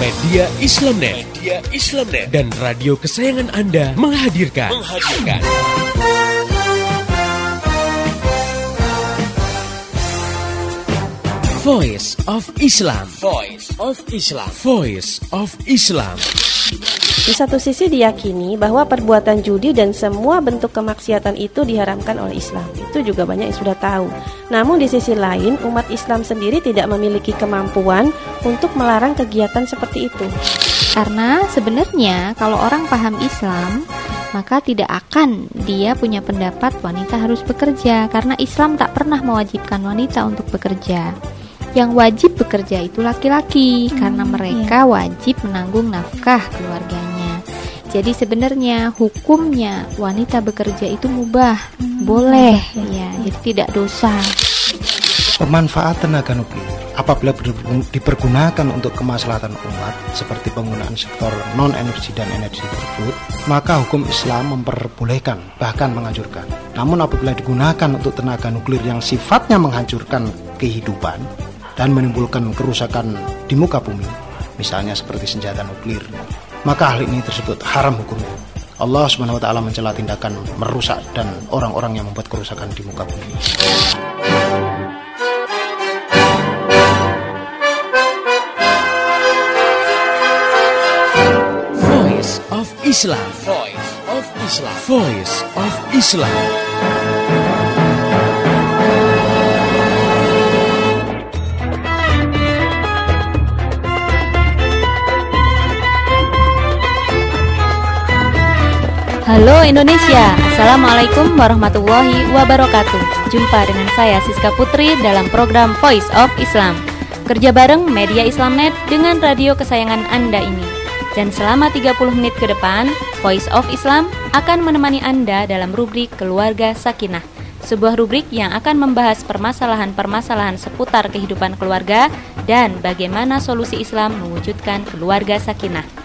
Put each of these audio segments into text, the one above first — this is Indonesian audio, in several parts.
Media Islamnet, Media Islamnet dan radio kesayangan Anda menghadirkan, menghadirkan. Voice of Islam. Voice of Islam. Voice of Islam. Di satu sisi diyakini bahwa perbuatan judi dan semua bentuk kemaksiatan itu diharamkan oleh Islam. Itu juga banyak yang sudah tahu. Namun di sisi lain, umat Islam sendiri tidak memiliki kemampuan untuk melarang kegiatan seperti itu. Karena sebenarnya kalau orang paham Islam, maka tidak akan dia punya pendapat wanita harus bekerja karena Islam tak pernah mewajibkan wanita untuk bekerja yang wajib bekerja itu laki-laki hmm, karena mereka iya. wajib menanggung nafkah keluarganya. Jadi sebenarnya hukumnya wanita bekerja itu mubah, hmm, boleh ya, jadi tidak dosa. Pemanfaatan tenaga nuklir apabila dipergunakan untuk kemaslahatan umat seperti penggunaan sektor non energi dan energi tersebut, maka hukum Islam memperbolehkan bahkan menganjurkan. Namun apabila digunakan untuk tenaga nuklir yang sifatnya menghancurkan kehidupan, dan menimbulkan kerusakan di muka bumi, misalnya seperti senjata nuklir, maka hal ini tersebut haram hukumnya. Allah Subhanahu wa taala mencela tindakan merusak dan orang-orang yang membuat kerusakan di muka bumi. Voice of Islam. Voice of Islam. Voice of Islam. Halo Indonesia, Assalamualaikum warahmatullahi wabarakatuh. Jumpa dengan saya Siska Putri dalam program Voice of Islam. Kerja bareng Media Islamnet dengan radio kesayangan Anda ini. Dan selama 30 menit ke depan, Voice of Islam akan menemani Anda dalam rubrik Keluarga Sakinah. Sebuah rubrik yang akan membahas permasalahan-permasalahan seputar kehidupan keluarga dan bagaimana solusi Islam mewujudkan keluarga sakinah.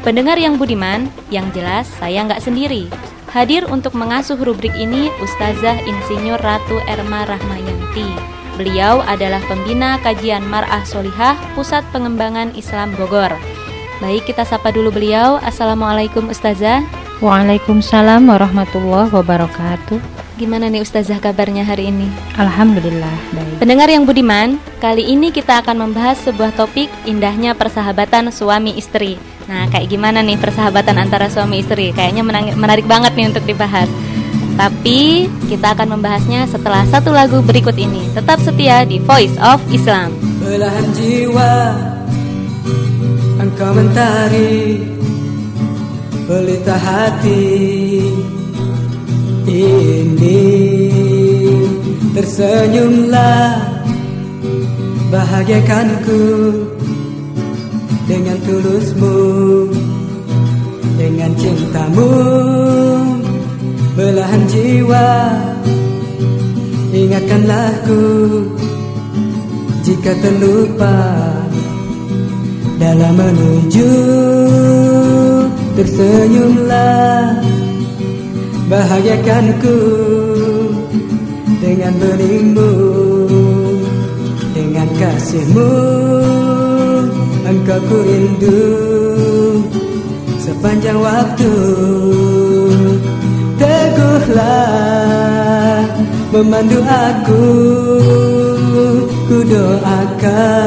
Pendengar yang budiman, yang jelas saya nggak sendiri. Hadir untuk mengasuh rubrik ini Ustazah Insinyur Ratu Erma Rahmayanti. Beliau adalah pembina kajian Mar'ah Solihah Pusat Pengembangan Islam Bogor. Baik, kita sapa dulu beliau. Assalamualaikum Ustazah. Waalaikumsalam warahmatullahi wabarakatuh. Gimana nih Ustazah kabarnya hari ini? Alhamdulillah baik. Pendengar yang budiman, kali ini kita akan membahas sebuah topik indahnya persahabatan suami istri. Nah, kayak gimana nih persahabatan antara suami istri? Kayaknya menarik banget nih untuk dibahas. Tapi kita akan membahasnya setelah satu lagu berikut ini. Tetap setia di Voice of Islam. Belahan jiwa Engkau mentari Pelita hati ini Tersenyumlah Bahagiakanku Dengan tulusmu Dengan cintamu. Belahan jiwa Ingatkanlah ku Jika terlupa Dalam menuju. Tersenyumlah Bahagiakanku dengan beningmu Dengan kasihmu Engkau ku rindu Sepanjang waktu. Teguhlah Memandu aku Ku doakan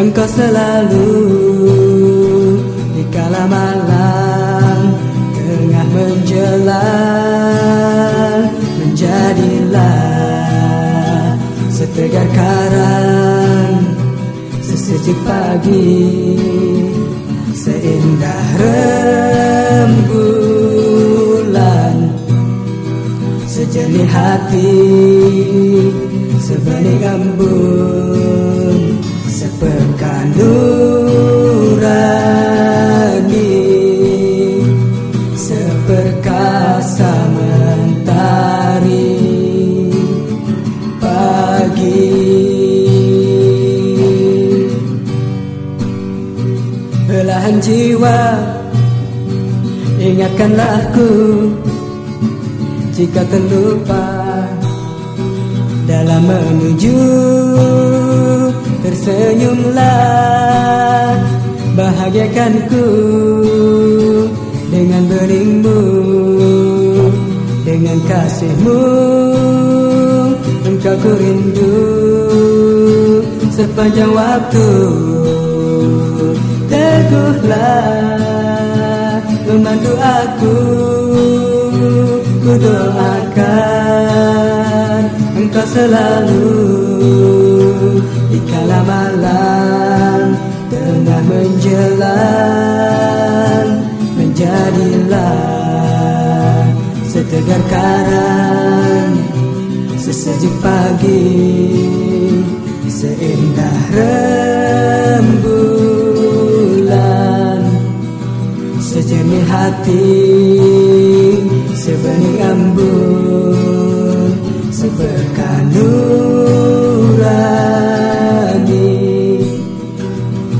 Engkau selalu Di kala malam menjelang Menjadilah Setegar karang Sesejuk pagi Seindah rembulan Sejernih hati Sebening embun Sepekan Belahan jiwa Ingatkanlah ku Jika terlupa Dalam menuju Tersenyumlah. Bahagiakanku Dengan beningmu Dengan kasihmu. Engkau ku rindu Sepanjang waktu Teguhlah Memandu aku Ku Engkau selalu di kala malam tengah menjelang menjadilah setegar karang sesejuk pagi seindah rembulan sejernih hati sebening ambun seberkah nurani.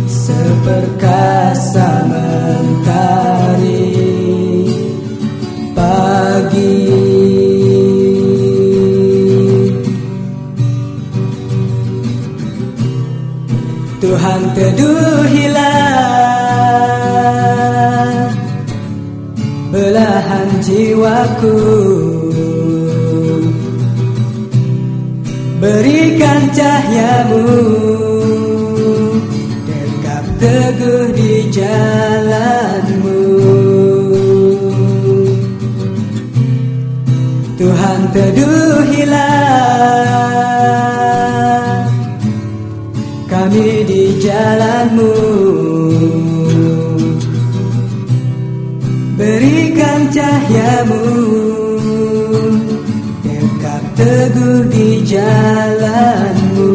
Seperkasa mentari pagi. Tuhan teduhilah jiwaku. Berikan cahayamu Tegap teguh di jalanmu. Tuhan teduhilah Kami di jalanmu cahayamu Tegap teguh di jalanmu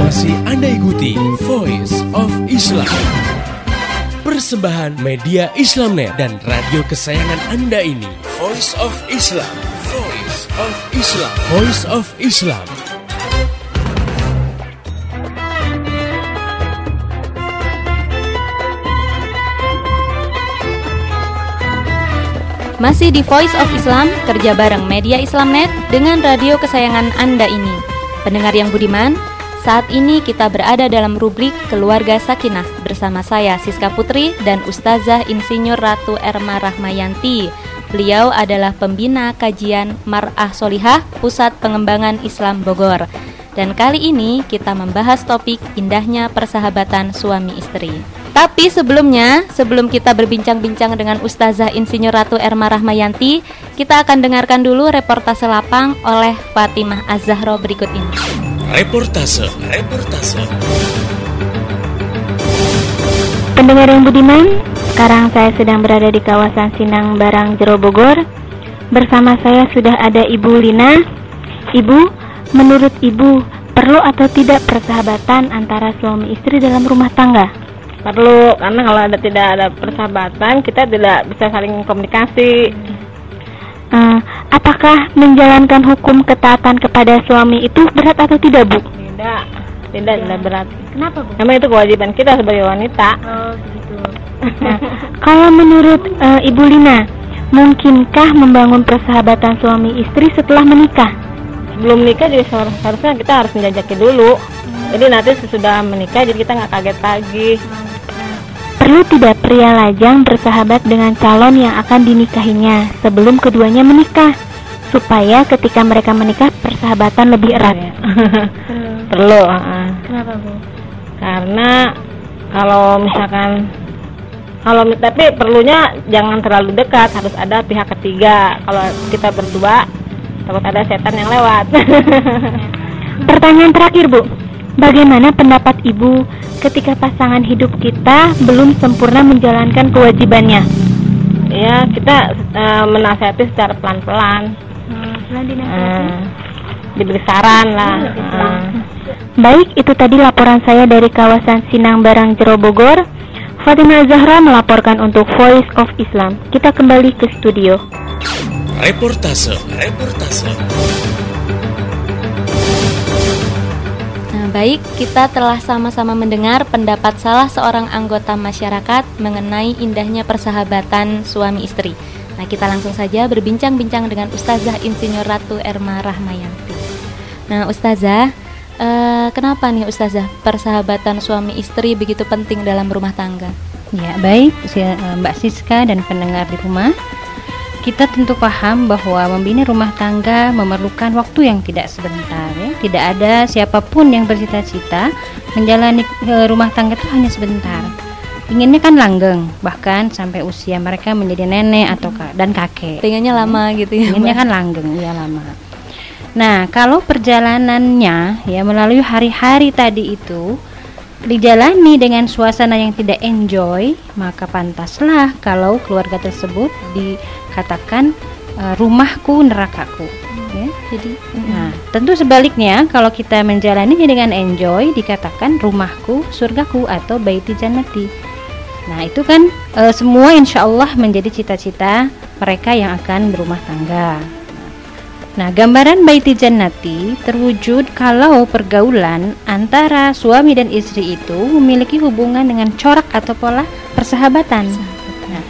Masih Anda ikuti Voice of Islam. Persembahan media Islamnet dan radio kesayangan Anda ini. Voice of Islam. Voice of Islam. Voice of Islam. Masih di Voice of Islam, kerja bareng media Islamnet dengan radio kesayangan Anda ini. Pendengar yang budiman, saat ini kita berada dalam rubrik Keluarga Sakinah bersama saya Siska Putri dan Ustazah Insinyur Ratu Erma Rahmayanti. Beliau adalah pembina kajian Mar'ah Solihah Pusat Pengembangan Islam Bogor. Dan kali ini kita membahas topik indahnya persahabatan suami istri. Tapi sebelumnya, sebelum kita berbincang-bincang dengan Ustazah Insinyur Ratu Erma Rahmayanti, kita akan dengarkan dulu reportase lapang oleh Fatimah Az-Zahra berikut ini. Reportase. Reportase. Pendengar yang budiman, sekarang saya sedang berada di kawasan Sinang Barang Jero Bogor. Bersama saya sudah ada Ibu Lina. Ibu, menurut Ibu, perlu atau tidak persahabatan antara suami istri dalam rumah tangga? Perlu karena kalau ada tidak ada persahabatan kita tidak bisa saling komunikasi Eh, apakah menjalankan hukum ketaatan kepada suami itu berat atau tidak, Bu? tidak tidak tidak berat Kenapa, Bu? memang itu kewajiban kita sebagai wanita Oh, begitu. Nah, kalau menurut eh, Ibu Lina, mungkinkah membangun persahabatan suami istri setelah menikah? belum nikah juga seharus- seharusnya kita harus menjajaki dulu jadi nanti sesudah menikah jadi kita nggak kaget lagi Perlu tidak pria lajang bersahabat dengan calon yang akan dinikahinya sebelum keduanya menikah, supaya ketika mereka menikah persahabatan lebih erat. Ya. perlu uh-uh. Kenapa, Bu? karena kalau misalkan kalau tapi perlunya jangan terlalu dekat harus ada pihak ketiga kalau kita berdua takut ada setan yang lewat Pertanyaan terakhir, Bu. Bagaimana pendapat Ibu ketika pasangan hidup kita belum sempurna menjalankan kewajibannya? ya kita eh, menasihati secara pelan-pelan Hmm, Eh, diberi saran lah Eh, Baik, itu tadi laporan saya dari kawasan Sinang Barang Jero Bogor. Fatimah Zahra melaporkan untuk Voice of Islam. Kita kembali ke studio. Reportase. Reportase. Baik, kita telah sama-sama mendengar pendapat salah seorang anggota masyarakat mengenai indahnya persahabatan suami istri. Nah, kita langsung saja berbincang-bincang dengan Ustazah Insinyur Ratu Erma Rahmayanti. Nah, Ustazah, eh, kenapa nih Ustazah persahabatan suami istri begitu penting dalam rumah tangga? Ya, baik eh, Mbak Siska dan pendengar di rumah. Kita tentu paham bahwa membina rumah tangga memerlukan waktu yang tidak sebentar ya. Tidak ada siapa pun yang bercita-cita menjalani eh, rumah tangga itu hanya sebentar. Inginnya kan langgeng, bahkan sampai usia mereka menjadi nenek atau ka- dan kakek. Pengennya lama gitu ya. Inginnya kan langgeng, iya lama. Nah, kalau perjalanannya ya melalui hari-hari tadi itu dijalani dengan suasana yang tidak enjoy, maka pantaslah kalau keluarga tersebut dikatakan eh, rumahku nerakaku. Ya, jadi, nah tentu sebaliknya kalau kita menjalaninya dengan enjoy dikatakan rumahku surgaku atau baiti jannati. Nah itu kan eh, semua insya Allah menjadi cita-cita mereka yang akan berumah tangga. Nah, gambaran baiti jannati terwujud kalau pergaulan antara suami dan istri itu memiliki hubungan dengan corak atau pola persahabatan. Nah,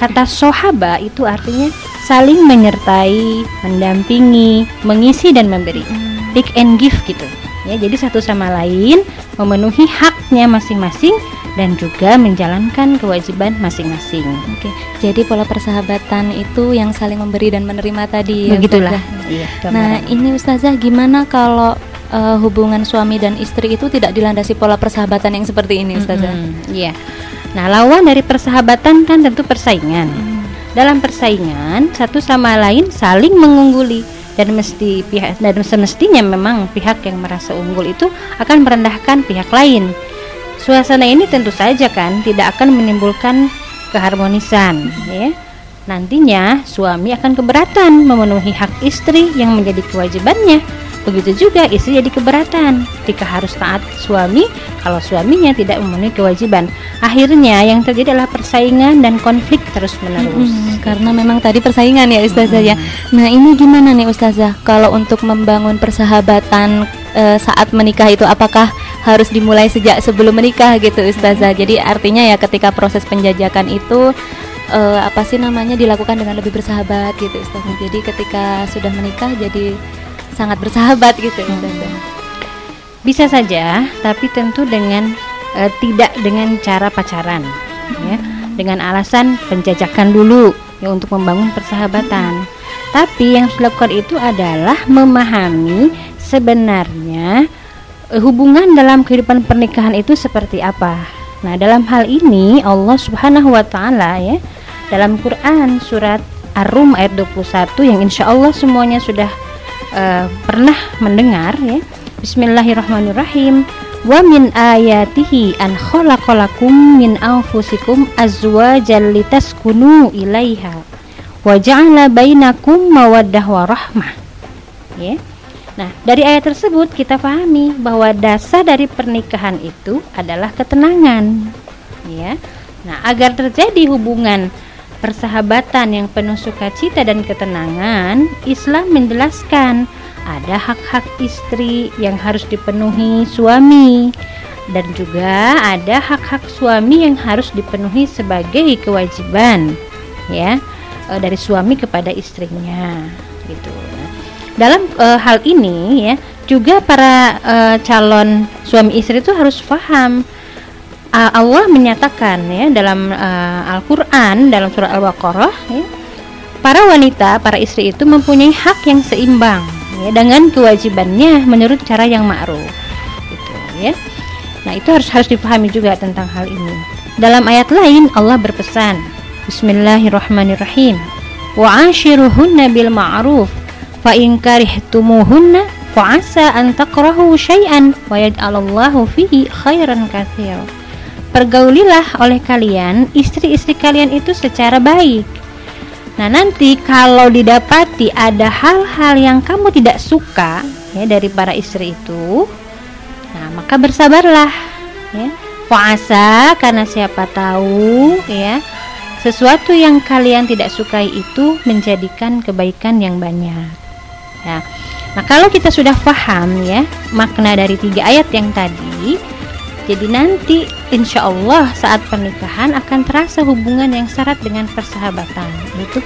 kata sohaba itu artinya saling menyertai, mendampingi, mengisi dan memberi. Take and give gitu. Ya, jadi satu sama lain memenuhi haknya masing-masing dan juga menjalankan kewajiban masing-masing. Oke, jadi pola persahabatan itu yang saling memberi dan menerima tadi. ya, Begitulah. Ustazah? Iya, Nah, ini Ustazah gimana kalau eh, hubungan suami dan istri itu tidak dilandasi pola persahabatan yang seperti ini, Ustazah? Mm-mm, Iya. Nah, lawan dari persahabatan kan tentu persaingan. Dalam persaingan, satu sama lain saling mengungguli dan mesti pihak dan semestinya memang pihak yang merasa unggul itu akan merendahkan pihak lain. Suasana ini tentu saja kan tidak akan menimbulkan keharmonisan, ya. Nantinya suami akan keberatan memenuhi hak istri yang menjadi kewajibannya. Begitu juga istri jadi keberatan jika harus taat suami kalau suaminya tidak memenuhi kewajiban. Akhirnya yang terjadi adalah persaingan dan konflik terus-menerus. Mm-mm, karena memang tadi persaingan ya Ustazah ya. Nah, ini gimana nih Ustazah kalau untuk membangun persahabatan eh, saat menikah itu apakah harus dimulai sejak sebelum menikah gitu Ustazah. Jadi artinya ya ketika proses penjajakan itu eh, apa sih namanya dilakukan dengan lebih bersahabat gitu Ustazah. Jadi ketika sudah menikah jadi sangat bersahabat gitu Ustazah. Bisa saja, tapi tentu dengan eh, tidak dengan cara pacaran, ya, dengan alasan penjajakan dulu ya untuk membangun persahabatan. Tapi yang harus dilakukan itu adalah memahami sebenarnya eh, hubungan dalam kehidupan pernikahan itu seperti apa. Nah, dalam hal ini Allah Subhanahu wa taala ya dalam Quran surat Ar-Rum ayat 21 yang insya Allah semuanya sudah eh, pernah mendengar ya. Bismillahirrahmanirrahim. Wa min ayatihi an khalaqalakum min anfusikum azwajan litaskunu ilaiha wa ja'ala bainakum mawaddah wa rahmah. Ya. Nah, dari ayat tersebut kita pahami bahwa dasar dari pernikahan itu adalah ketenangan. Ya. Nah, agar terjadi hubungan persahabatan yang penuh sukacita dan ketenangan, Islam menjelaskan ada hak-hak istri yang harus dipenuhi suami dan juga ada hak-hak suami yang harus dipenuhi sebagai kewajiban ya eh, dari suami kepada istrinya gitu. Dalam eh, hal ini ya juga para eh, calon suami istri itu harus paham A- Allah menyatakan ya dalam eh, Al-Qur'an dalam surah Al-Baqarah ya para wanita, para istri itu mempunyai hak yang seimbang ya dengan kewajibannya menurut cara yang ma'ruf. Gitu ya. Nah, itu harus harus dipahami juga tentang hal ini. Dalam ayat lain Allah berpesan, Bismillahirrahmanirrahim. Wa ashiruhunna bil ma'ruf fa in karihtumuhunna fa asa an takrahu syai'an wa yaj'alallahu fihi khairan katsira. Pergaulilah oleh kalian istri-istri kalian itu secara baik Nah, nanti kalau didapati ada hal-hal yang kamu tidak suka ya dari para istri itu, nah maka bersabarlah ya. Puasa karena siapa tahu ya sesuatu yang kalian tidak sukai itu menjadikan kebaikan yang banyak. Ya. Nah, kalau kita sudah paham ya makna dari tiga ayat yang tadi, Jadi nanti insya Allah saat pernikahan akan terasa hubungan yang syarat dengan persahabatan. Itu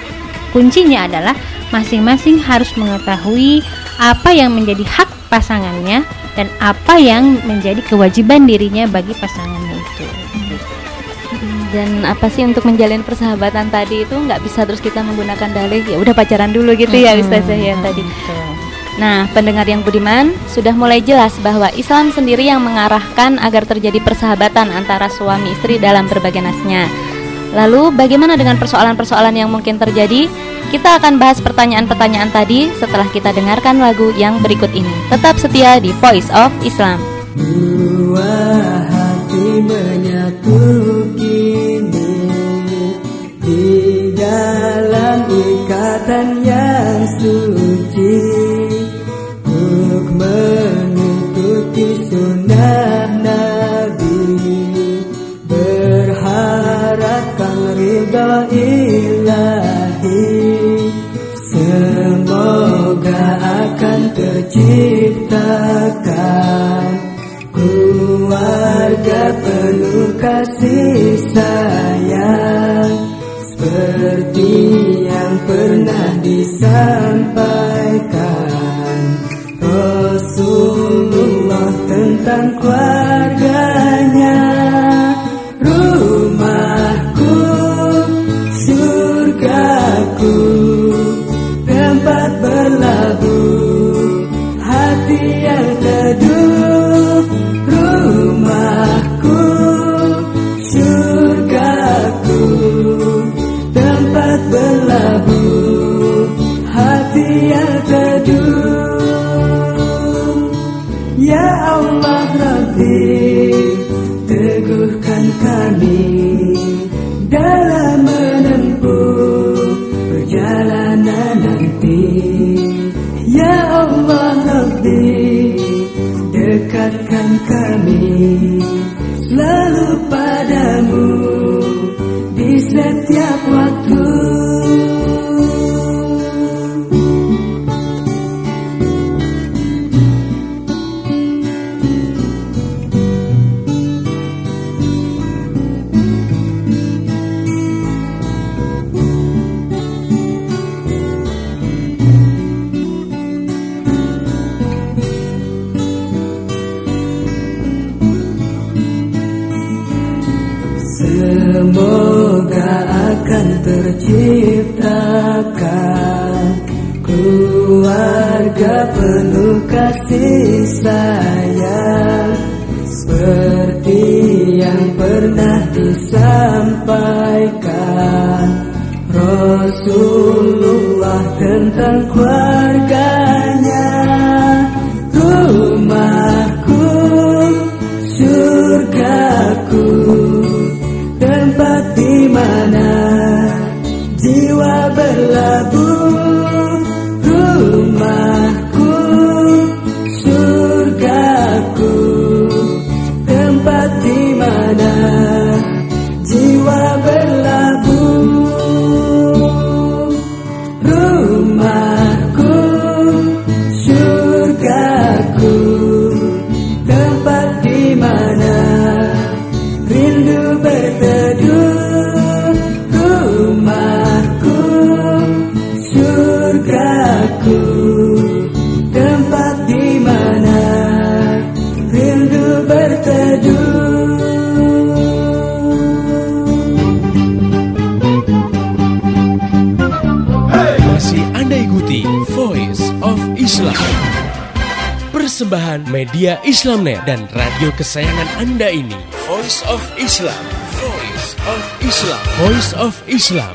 kuncinya adalah masing-masing harus mengetahui apa yang menjadi hak pasangannya dan apa yang menjadi kewajiban dirinya bagi pasangannya itu. Dan apa sih untuk menjalin persahabatan tadi itu nggak bisa terus kita menggunakan dalih ya udah pacaran dulu gitu ya Ustazah ya tadi. Nah, pendengar yang budiman, sudah mulai jelas bahwa Islam sendiri yang mengarahkan agar terjadi persahabatan antara suami istri dalam berbagai nasnya. Lalu, bagaimana dengan persoalan-persoalan yang mungkin terjadi? Kita akan bahas pertanyaan-pertanyaan tadi setelah kita dengarkan lagu yang berikut ini. Tetap setia di Voice of Islam. Dua hati menyatu kini Di dalam ikatan yang suci Untuk mengikuti sunnah Nabi. Berharapkan ridha ilahi. Semoga akan terciptakan Keluarga penuh kasih sayang. Seperti yang pernah disampaikan Rasulullah tentang keluarganya Dekatkan kami Selalu padamu Di setiap akan terciptakan. Keluarga penuh kasih sayang. Seperti yang pernah disampaikan Rasulullah tentang keluarganya Islamnet dan radio kesayangan Anda ini. Voice of Islam. Voice of Islam. Voice of Islam.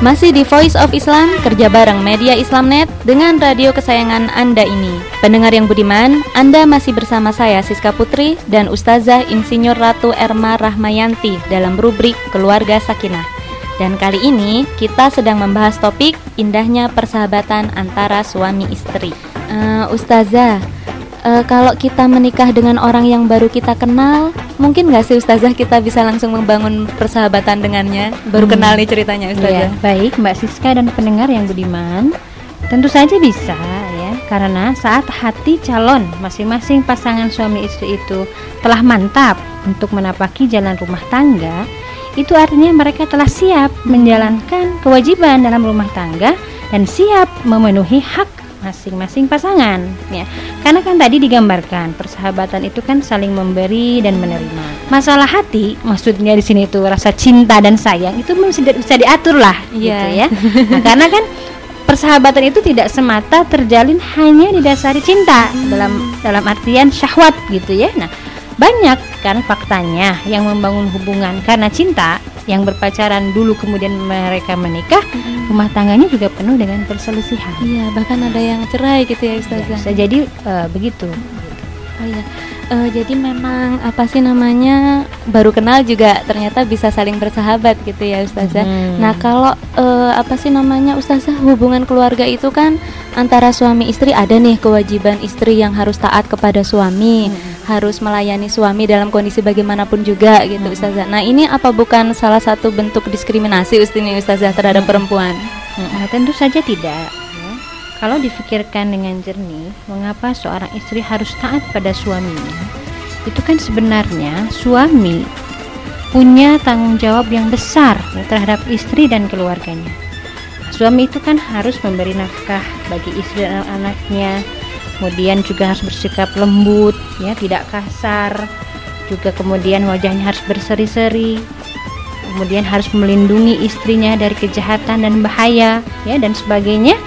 Masih di Voice of Islam, kerja bareng media Islamnet dengan radio kesayangan Anda ini. Pendengar yang budiman, Anda masih bersama saya Siska Putri dan Ustazah Insinyur Ratu Erma Rahmayanti dalam rubrik Keluarga Sakinah. Dan kali ini kita sedang membahas topik indahnya persahabatan antara suami istri. Eh, Ustazah, eh, kalau kita menikah dengan orang yang baru kita kenal, mungkin nggak sih Ustazah kita bisa langsung membangun persahabatan dengannya? Baru Hmm. kenal nih ceritanya Ustazah. Ya, baik Mbak Siska dan pendengar yang budiman. Tentu saja bisa ya, karena saat hati calon masing-masing pasangan suami istri itu telah mantap untuk menapaki jalan rumah tangga, itu artinya mereka telah siap menjalankan kewajiban dalam rumah tangga dan siap memenuhi hak masing-masing pasangan ya. Karena kan tadi digambarkan persahabatan itu kan saling memberi dan menerima. Masalah hati maksudnya di sini itu rasa cinta dan sayang itu bisa di- bisa diatur lah Iya. gitu ya. Nah, karena kan persahabatan itu tidak semata terjalin hanya didasari cinta dalam dalam artian syahwat gitu ya. Nah, banyak kan faktanya yang membangun hubungan karena cinta yang berpacaran dulu kemudian mereka menikah, rumah tangganya juga penuh dengan perselisihan. Iya, bahkan ada yang cerai gitu ya Ya, Ustazah. bisa jadi eh, begitu. Oh iya. Eh, jadi memang apa sih namanya baru kenal juga ternyata bisa saling bersahabat gitu ya Ustazah. Mhm. Nah kalau eh, apa sih namanya Ustazah hubungan keluarga itu kan antara suami istri ada nih kewajiban istri yang harus taat kepada suami, harus melayani suami dalam kondisi bagaimanapun juga gitu Ustazah. Nah ini apa bukan salah satu bentuk diskriminasi Ustini Ustazah terhadap perempuan? Nah, tentu saja tidak. ya. Kalau difikirkan dengan jernih, mengapa seorang istri harus taat pada suaminya? Itu kan sebenarnya suami punya tanggung jawab yang besar ya, terhadap istri dan keluarganya. Suami itu kan harus memberi nafkah bagi istri dan anak-anaknya, kemudian juga harus bersikap lembut, ya tidak kasar, juga kemudian wajahnya harus berseri-seri, kemudian harus melindungi istrinya dari kejahatan dan bahaya ya dan sebagainya.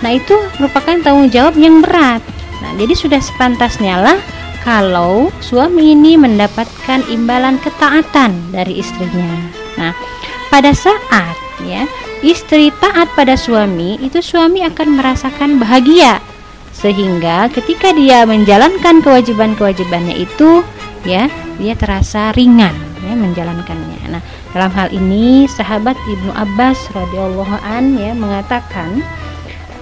Nah itu merupakan tanggung jawab yang berat. Nah jadi sudah sepantasnya lah kalau suami ini mendapatkan imbalan ketaatan dari istrinya. Nah pada saat ya istri taat pada suami itu suami akan merasakan bahagia sehingga ketika dia menjalankan kewajiban-kewajibannya itu ya dia terasa ringan ya menjalankannya. Nah, dalam hal ini sahabat Ibnu Abbas radhiyallahu an ya mengatakan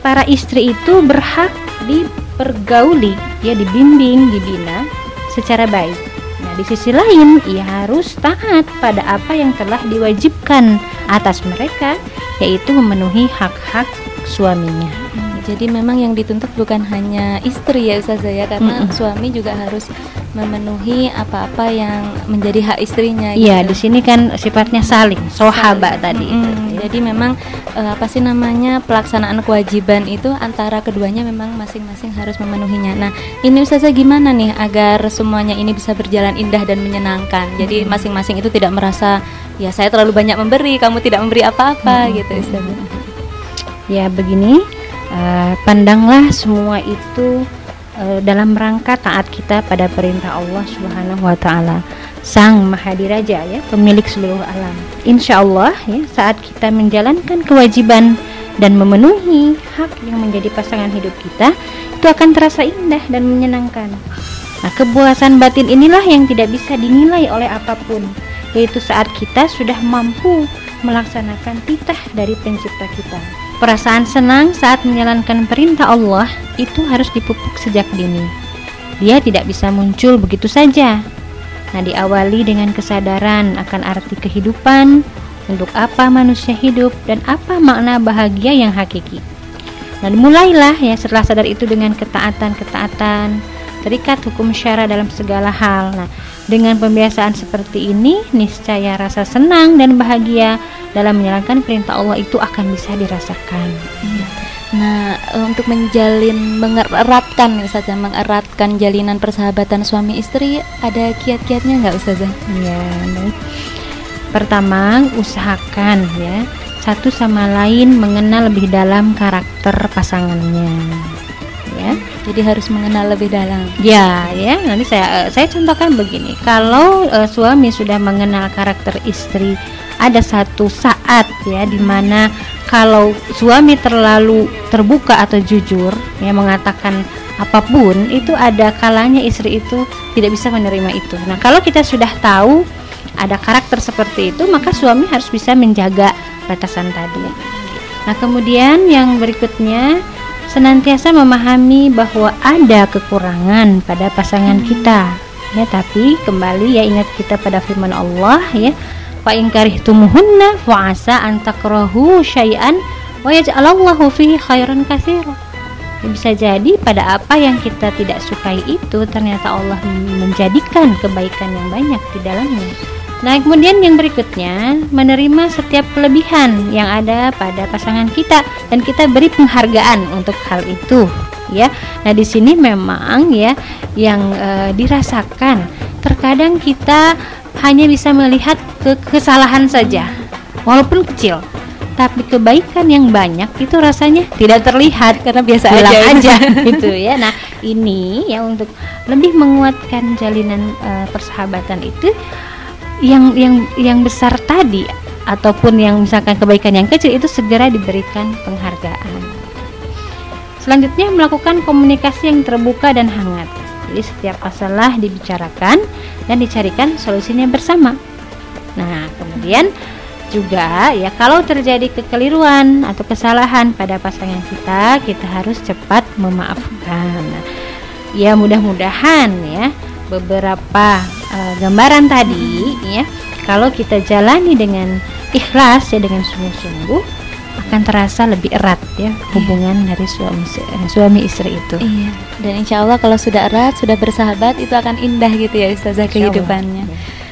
para istri itu berhak dipergauli ya dibimbing, dibina secara baik. Nah, di sisi lain ia harus taat pada apa yang telah diwajibkan atas mereka yaitu memenuhi hak-hak suaminya. Jadi memang yang dituntut bukan hanya istri ya Ustazah ya karena Mm-mm. suami juga harus memenuhi apa-apa yang menjadi hak istrinya Iya, gitu. di sini kan sifatnya saling, sohaba tadi. itu. Mm, Jadi memang eh, apa sih namanya pelaksanaan kewajiban itu antara keduanya memang masing-masing harus memenuhinya. Nah, ini Ustazah gimana nih agar semuanya ini bisa berjalan indah dan menyenangkan. Jadi masing-masing itu tidak merasa ya saya terlalu banyak memberi, kamu tidak memberi apa-apa gitu Ustazah. Ya begini, eh, pandanglah semua itu eh, dalam rangka taat kita pada perintah Allah Subhanahu wa taala. Sang Mahadiraja ya, pemilik seluruh alam. Insya Allah ya, saat kita menjalankan kewajiban dan memenuhi hak yang menjadi pasangan hidup kita, itu akan terasa indah dan menyenangkan. Nah, kepuasan batin inilah yang tidak bisa dinilai oleh apa pun, yaitu saat kita sudah mampu melaksanakan titah dari pencipta kita. Perasaan senang saat menjalankan perintah Allah itu harus dipupuk sejak dini. Dia tidak bisa muncul begitu saja. Nah, diawali dengan kesadaran akan arti kehidupan, untuk apa manusia hidup dan apa makna bahagia yang hakiki. Dan mulailah ya setelah sadar itu dengan ketaatan-ketaatan, terikat hukum syara dalam segala hal. Nah, dengan pembiasaan seperti ini, niscaya rasa senang dan bahagia dalam menjalankan perintah Allah itu akan bisa dirasakan. Nah, eh, untuk menjalin mengeratkan Ustazah, mengeratkan jalinan persahabatan suami istri ada kiat-kiatnya nggak Ustazah? Ya, baik. Pertama, usahakan ya satu sama lain mengenal lebih dalam karakter pasangannya. Jadi harus mengenal lebih dalam. Ya, ya. Nanti saya eh, saya contohkan begini. Kalau eh, suami sudah mengenal karakter istri, ada satu saat ya di mana kalau suami terlalu terbuka atau jujur ya mengatakan apa pun, itu ada kalanya istri itu tidak bisa menerima itu. Nah, kalau kita sudah tahu ada karakter seperti itu, maka suami harus bisa menjaga batasan tadi. Nah, kemudian yang berikutnya senantiasa memahami bahwa ada kekurangan pada pasangan kita Ya, tapi kembali ya ingat kita pada firman Allah ya. Fa in karihtumuhunna fa asa an takrahu syai'an wa yaj'alallahu fihi khairan katsira. Ya, bisa jadi pada apa yang kita tidak sukai itu ternyata Allah menjadikan kebaikan yang banyak di dalamnya. Nah, kemudian yang berikutnya menerima setiap kelebihan yang ada pada pasangan kita dan kita beri penghargaan untuk hal itu, ya. Nah, di sini memang ya yang e, dirasakan terkadang kita hanya bisa melihat ke kesalahan saja walaupun kecil. Tapi kebaikan yang banyak itu rasanya tidak terlihat karena biasa aja, aja gitu ya. Nah, ini ya untuk lebih menguatkan jalinan e, persahabatan itu yang yang yang besar tadi ataupun yang misalkan kebaikan yang kecil itu segera diberikan penghargaan. Selanjutnya melakukan komunikasi yang terbuka dan hangat. Jadi setiap masalah dibicarakan dan dicarikan solusinya bersama. Nah, kemudian juga ya kalau terjadi kekeliruan atau kesalahan pada pasangan kita, kita harus cepat memaafkan. Ya mudah-mudahan ya beberapa uh, gambaran tadi ya kalau kita jalani dengan ikhlas ya dengan sungguh-sungguh akan terasa lebih erat ya hubungan dari suami eh, suami istri itu. Iya. Dan insya Allah kalau sudah erat, sudah bersahabat itu akan indah gitu ya Ustazah kehidupannya.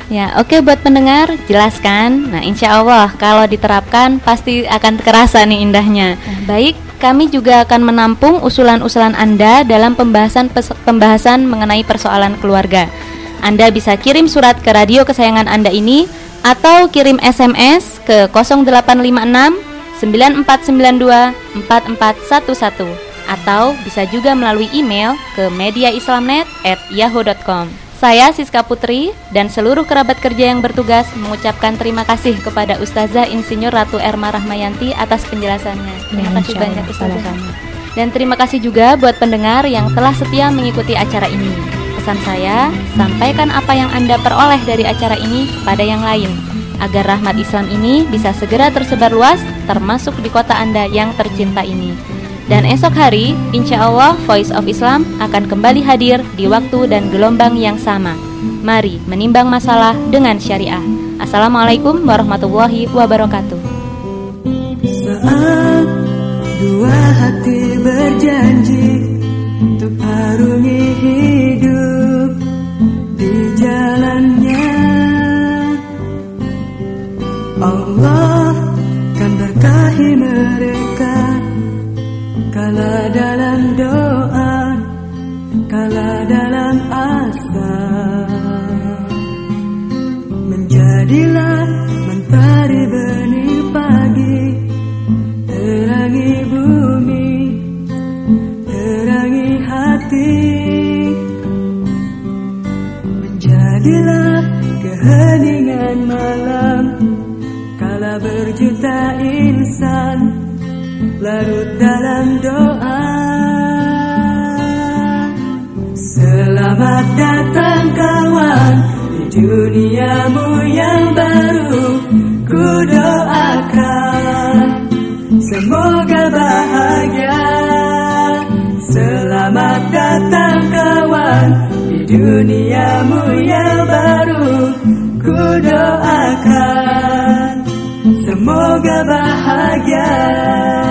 Ya, oke okay, buat pendengar jelaskan. Nah, insya Allah kalau diterapkan pasti akan terasa nih indahnya. Nah, baik, kami juga akan menampung usulan-usulan Anda dalam pembahasan pembahasan mengenai persoalan keluarga. Anda bisa kirim surat ke radio kesayangan Anda ini atau kirim SMS ke 0856 9492 4411 atau bisa juga melalui email ke mediaislamnet@yahoo.com. Saya Siska Putri dan seluruh kerabat kerja yang bertugas mengucapkan terima kasih kepada Ustazah Insinyur Ratu Erma Rahmayanti atas penjelasannya. Terima kasih banyak Ustazah. Dan terima kasih juga buat pendengar yang telah setia mengikuti acara ini pesan saya, sampaikan apa yang Anda peroleh dari acara ini pada yang lain, agar rahmat Islam ini bisa segera tersebar luas, termasuk di kota Anda yang tercinta ini. Dan esok hari, insya Allah Voice of Islam akan kembali hadir di waktu dan gelombang yang sama. Mari menimbang masalah dengan syariah. Assalamualaikum warahmatullahi wabarakatuh. Saat dua hati berjanji untuk arungi hidup Larut dalam doa. Selamat datang kawan Di duniamu yang baru. Ku doakan Semoga bahagia. Selamat datang kawan duniamu yang baru. Ku doakan semoga bahagia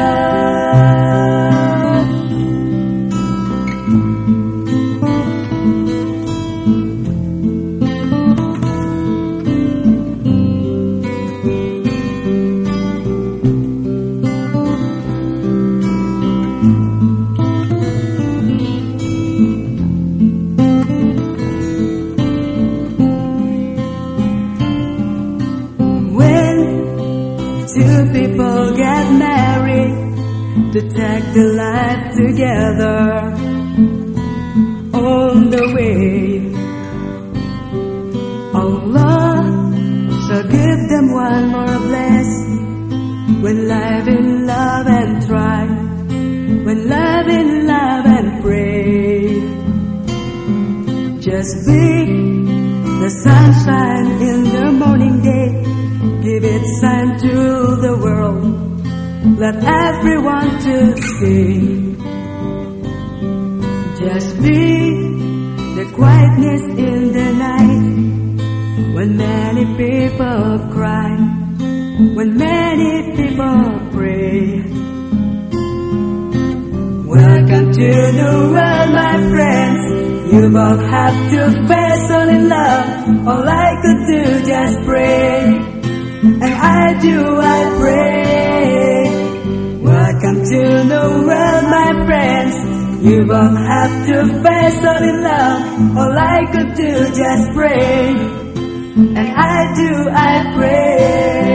when many people pray. Welcome to the world, my friends. You both have to face all in love. All I could do just pray, and I do, I pray. Welcome to the world, my friends. You both have to face all in love. All I could do just pray, and I do, I pray.